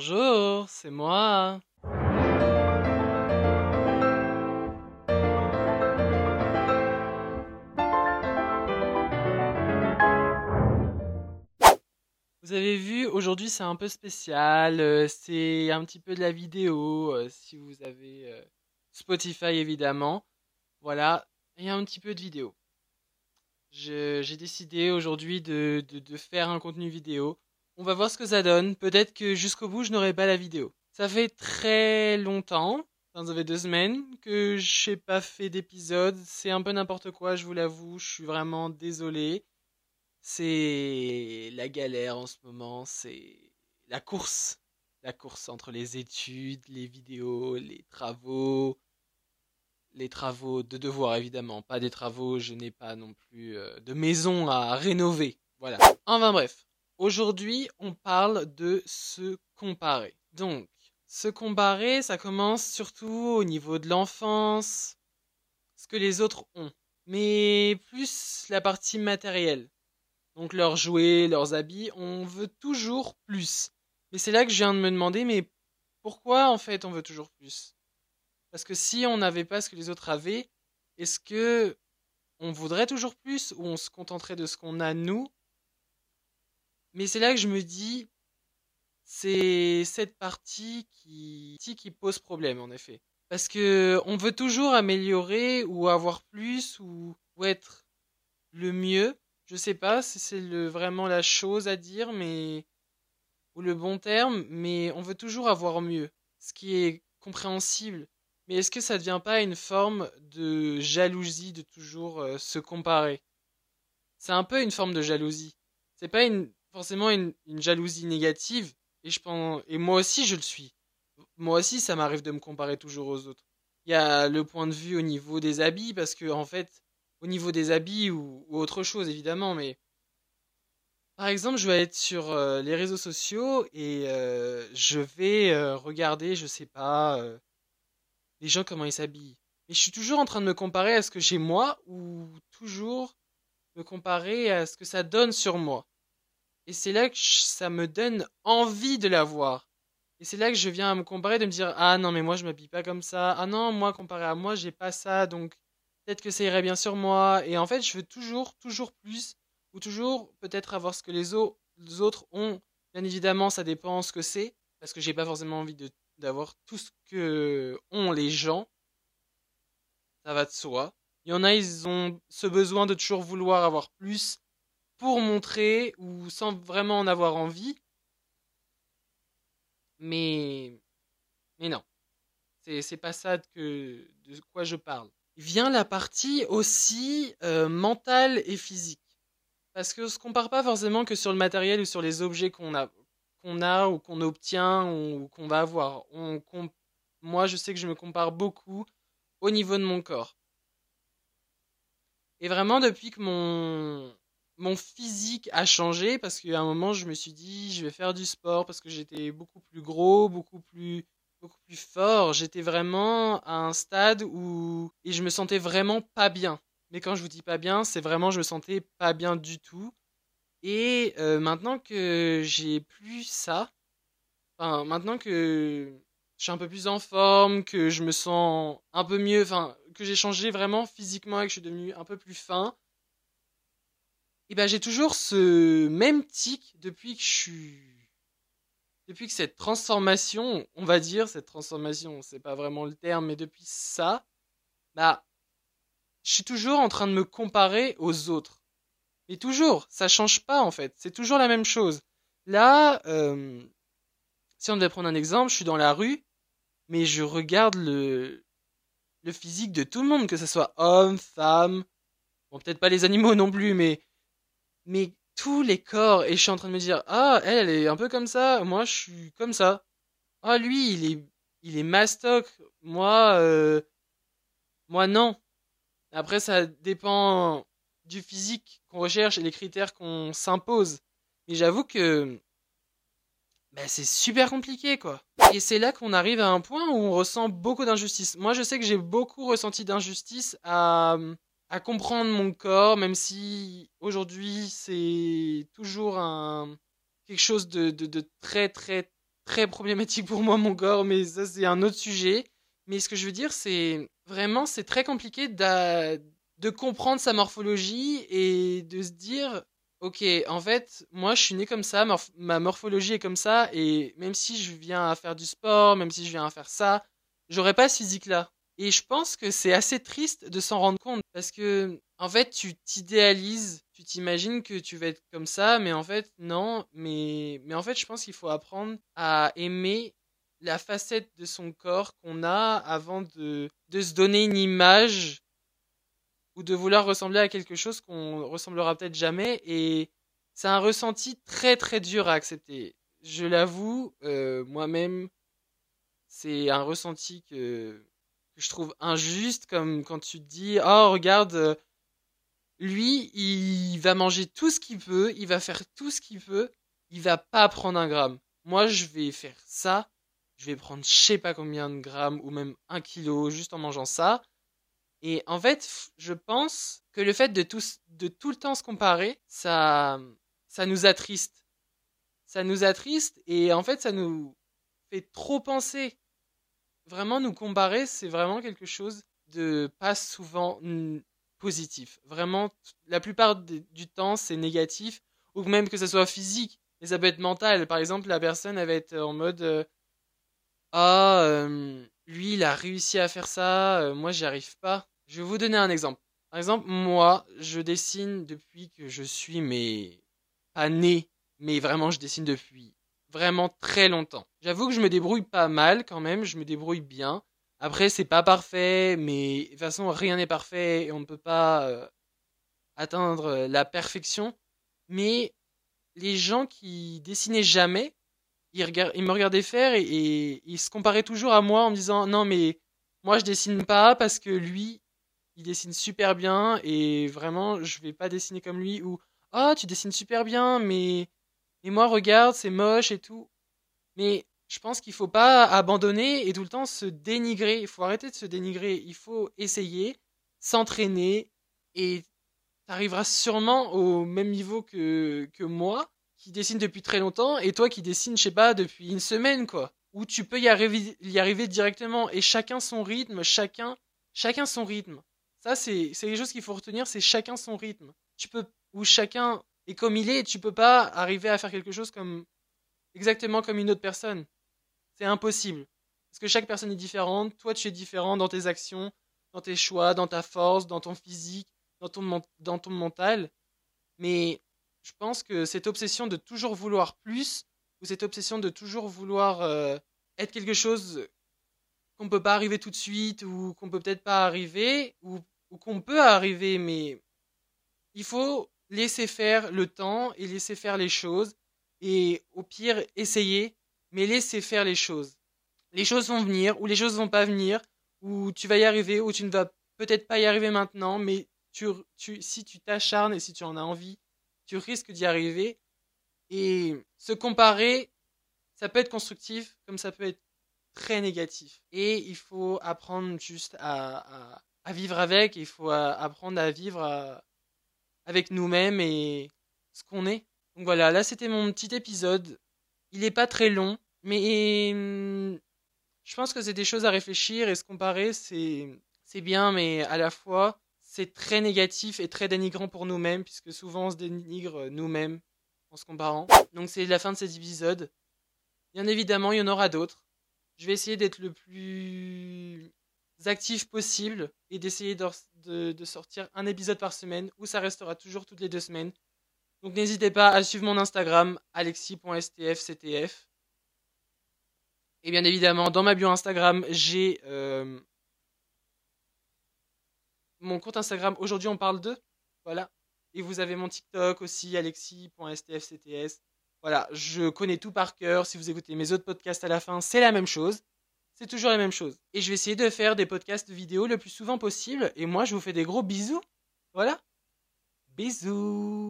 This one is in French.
Bonjour, c'est moi. Vous avez vu, aujourd'hui c'est un peu spécial, euh, c'est un petit peu de la vidéo, euh, si vous avez euh, Spotify évidemment. Voilà, il y a un petit peu de vidéo. J'ai décidé aujourd'hui de faire un contenu vidéo. On va voir ce que ça donne. Peut-être que jusqu'au bout je n'aurai pas la vidéo. Ça fait très longtemps, ça fait deux semaines que j'ai pas fait d'épisode. C'est un peu n'importe quoi, je vous l'avoue, je suis vraiment désolé. C'est la galère en ce moment, c'est la course. La course entre les études, les vidéos, les travaux, les travaux de devoir évidemment, pas des travaux, je n'ai pas non plus euh, de maison à rénover. Voilà. Enfin bref, aujourd'hui on parle de se comparer. Donc, se comparer, ça commence surtout au niveau de l'enfance, ce que les autres ont, mais plus la partie matérielle. Donc leurs jouets, leurs habits, on veut toujours plus. Mais c'est là que je viens de me demander, mais pourquoi en fait on veut toujours plus? Parce que si on n'avait pas ce que les autres avaient, est-ce que on voudrait toujours plus ou on se contenterait de ce qu'on a nous? Mais c'est là que je me dis, c'est cette partie qui, qui pose problème en effet. Parce que on veut toujours améliorer ou avoir plus ou, être le mieux. Je sais pas si c'est vraiment la chose à dire, mais ou le bon terme, mais on veut toujours avoir mieux, ce qui est compréhensible. Mais est-ce que ça ne devient pas une forme de jalousie de toujours euh, se comparer? C'est un peu une forme de jalousie. C'est pas une, forcément une, jalousie négative, et je pense, et moi aussi je le suis. Moi aussi ça m'arrive de me comparer toujours aux autres. Il y a le point de vue au niveau des habits, parce que en fait, au niveau des habits ou, autre chose évidemment, mais par exemple, je vais être sur euh, les réseaux sociaux et euh, je vais euh, regarder, je sais pas, les gens comment ils s'habillent. Et je suis toujours en train de me comparer à ce que j'ai moi ou toujours me comparer à ce que ça donne sur moi. Et c'est là que ça me donne envie de l'avoir. Et c'est là que je viens à me comparer, de me dire, ah non, mais moi je m'habille pas comme ça. Ah non, moi comparé à moi, j'ai pas ça, donc peut-être que ça irait bien sur moi. Et en fait, je veux toujours, toujours plus, ou toujours peut-être avoir ce que les, au- les autres ont. Bien évidemment, ça dépend ce que c'est, parce que j'ai pas forcément envie d'avoir tout ce que ont les gens. Ça va de soi. Il y en a, ils ont ce besoin de toujours vouloir avoir plus pour montrer ou sans vraiment en avoir envie. Mais, mais non, c'est pas ça de quoi je parle. Vient la partie aussi euh, mentale et physique. Parce que se compare pas forcément que sur le matériel ou sur les objets qu'on a, ou qu'on obtient ou qu'on va avoir. Moi, je sais que je me compare beaucoup au niveau de mon corps. Et vraiment, depuis que mon, mon physique a changé, parce qu'à un moment, je me suis dit, je vais faire du sport parce que j'étais beaucoup plus gros, beaucoup plus, beaucoup plus fort. J'étais vraiment à un stade où, et je me sentais vraiment pas bien. Mais quand je vous dis pas bien, c'est vraiment, je me sentais pas bien du tout. Et euh, maintenant que j'ai plus ça, enfin, maintenant que je suis un peu plus en forme, que je me sens un peu mieux, enfin, que j'ai changé vraiment physiquement et que je suis devenu un peu plus fin, et ben j'ai toujours ce même tic depuis que je suis, depuis que cette transformation, on va dire cette transformation, c'est pas vraiment le terme, mais depuis ça, bah, je suis toujours en train de me comparer aux autres. Et toujours, ça change pas en fait, c'est toujours la même chose. Là, euh, si on devait prendre un exemple, je suis dans la rue, mais je regarde le, le physique de tout le monde, que ce soit homme, femme, bon peut-être pas les animaux non plus, mais mais tous les corps, et je suis en train de me dire, ah, elle, elle est un peu comme ça, moi, je suis comme ça. Ah, lui, il est, il est mastoc, moi, euh, moi, non. Après, ça dépend du physique qu'on recherche et les critères qu'on s'impose. Mais j'avoue que, bah, c'est super compliqué, quoi. Et c'est là qu'on arrive à un point où on ressent beaucoup d'injustice. Moi, je sais que j'ai beaucoup ressenti d'injustice à, à comprendre mon corps, même si aujourd'hui c'est toujours un quelque chose de, très très très problématique pour moi, mon corps, mais ça, c'est un autre sujet. Mais ce que je veux dire, c'est vraiment, c'est très compliqué de comprendre sa morphologie et de se dire, ok, en fait, moi, je suis né comme ça, ma morphologie est comme ça, et même si je viens à faire du sport, même si je viens à faire ça, j'aurais pas ce physique-là. Et je pense que c'est assez triste de s'en rendre compte parce que, en fait, tu t'idéalises, tu t'imagines que tu vas être comme ça, mais en fait, non. Mais, mais en fait, je pense qu'il faut apprendre à aimer la facette de son corps qu'on a avant de, de se donner une image ou de vouloir ressembler à quelque chose qu'on ressemblera peut-être jamais. Et c'est un ressenti très très dur à accepter. Je l'avoue, euh, moi-même, c'est un ressenti que je trouve injuste, comme quand tu te dis, oh regarde, euh, lui, il va manger tout ce qu'il peut, il va faire tout ce qu'il peut, il va pas prendre un gramme. Moi, je vais faire ça, je vais prendre je sais pas combien de grammes ou même un kilo juste en mangeant ça. Et en fait, je pense que le fait de tout, de tout le temps se comparer, ça, ça nous attriste. Ça nous attriste et en fait, ça nous fait trop penser vraiment nous comparer, c'est vraiment quelque chose de pas souvent positif. Vraiment, la plupart du temps, c'est négatif, ou même que ce soit physique, mais ça peut être mental. Par exemple, la personne, elle va être en mode euh, Ah, lui, il a réussi à faire ça, euh, moi, j'y arrive pas. Je vais vous donner un exemple. Par exemple, moi, je dessine depuis que je suis, mais pas né, mais vraiment, je dessine depuis vraiment très longtemps. J'avoue que je me débrouille pas mal quand même, je me débrouille bien. Après, c'est pas parfait, mais de toute façon, rien n'est parfait et on ne peut pas euh, atteindre euh, la perfection. Mais les gens qui dessinaient jamais, ils, me regardaient faire et, ils se comparaient toujours à moi en me disant non mais moi je dessine pas parce que lui il dessine super bien et vraiment je vais pas dessiner comme lui ou oh tu dessines super bien mais et moi, regarde, c'est moche et tout. Mais je pense qu'il faut pas abandonner et tout le temps se dénigrer. Il faut arrêter de se dénigrer. Il faut essayer, s'entraîner et t'arriveras sûrement au même niveau que, que moi, qui dessine depuis très longtemps, et toi qui dessine, je sais pas, depuis une semaine, quoi. Où tu peux y arriver, y arriver directement. Et chacun son rythme, chacun, chacun son rythme. Ça, c'est, c'est les choses qu'il faut retenir, c'est chacun son rythme. Tu peux, ou chacun et comme il est, tu peux pas arriver à faire quelque chose comme exactement comme une autre personne. C'est impossible. Parce que chaque personne est différente, toi tu es différent dans tes actions, dans tes choix, dans ta force, dans ton physique, dans ton, dans ton mental. Mais je pense que cette obsession de toujours vouloir plus, ou cette obsession de toujours vouloir euh, être quelque chose qu'on ne peut pas arriver tout de suite, ou qu'on peut peut-être pas arriver, ou qu'on peut arriver, mais il faut laisser faire le temps et laisser faire les choses. Et au pire, essayer, mais laisser faire les choses. Les choses vont venir, ou les choses vont pas venir, ou tu vas y arriver, ou tu ne vas peut-être pas y arriver maintenant, mais si tu t'acharnes et si tu en as envie, tu risques d'y arriver. Et se comparer, ça peut être constructif, comme ça peut être très négatif. Et il faut apprendre juste à, à, à vivre avec, il faut apprendre à vivre à, avec nous-mêmes et ce qu'on est. Donc voilà, là c'était mon petit épisode. Il n'est pas très long, mais hum, je pense que c'est des choses à réfléchir et se comparer, c'est c'est bien, mais à la fois c'est très négatif et très dénigrant pour nous-mêmes, puisque souvent on se dénigre nous-mêmes en se comparant. Donc c'est la fin de cet épisode. Bien évidemment, il y en aura d'autres. Je vais essayer d'être le plus actifs possibles et d'essayer de, sortir un épisode par semaine ou ça restera toujours toutes les deux semaines. Donc n'hésitez pas à suivre mon Instagram alexis.stfctf. Et bien évidemment, dans ma bio Instagram, j'ai euh, mon compte Instagram. Aujourd'hui, on parle de. Voilà. Et vous avez mon TikTok aussi, alexis.stfcts. Voilà, je connais tout par cœur. Si vous écoutez mes autres podcasts à la fin, c'est la même chose c'est toujours la même chose. Et je vais essayer de faire des podcasts vidéo le plus souvent possible. Et moi, je vous fais des gros bisous. Voilà. Bisous.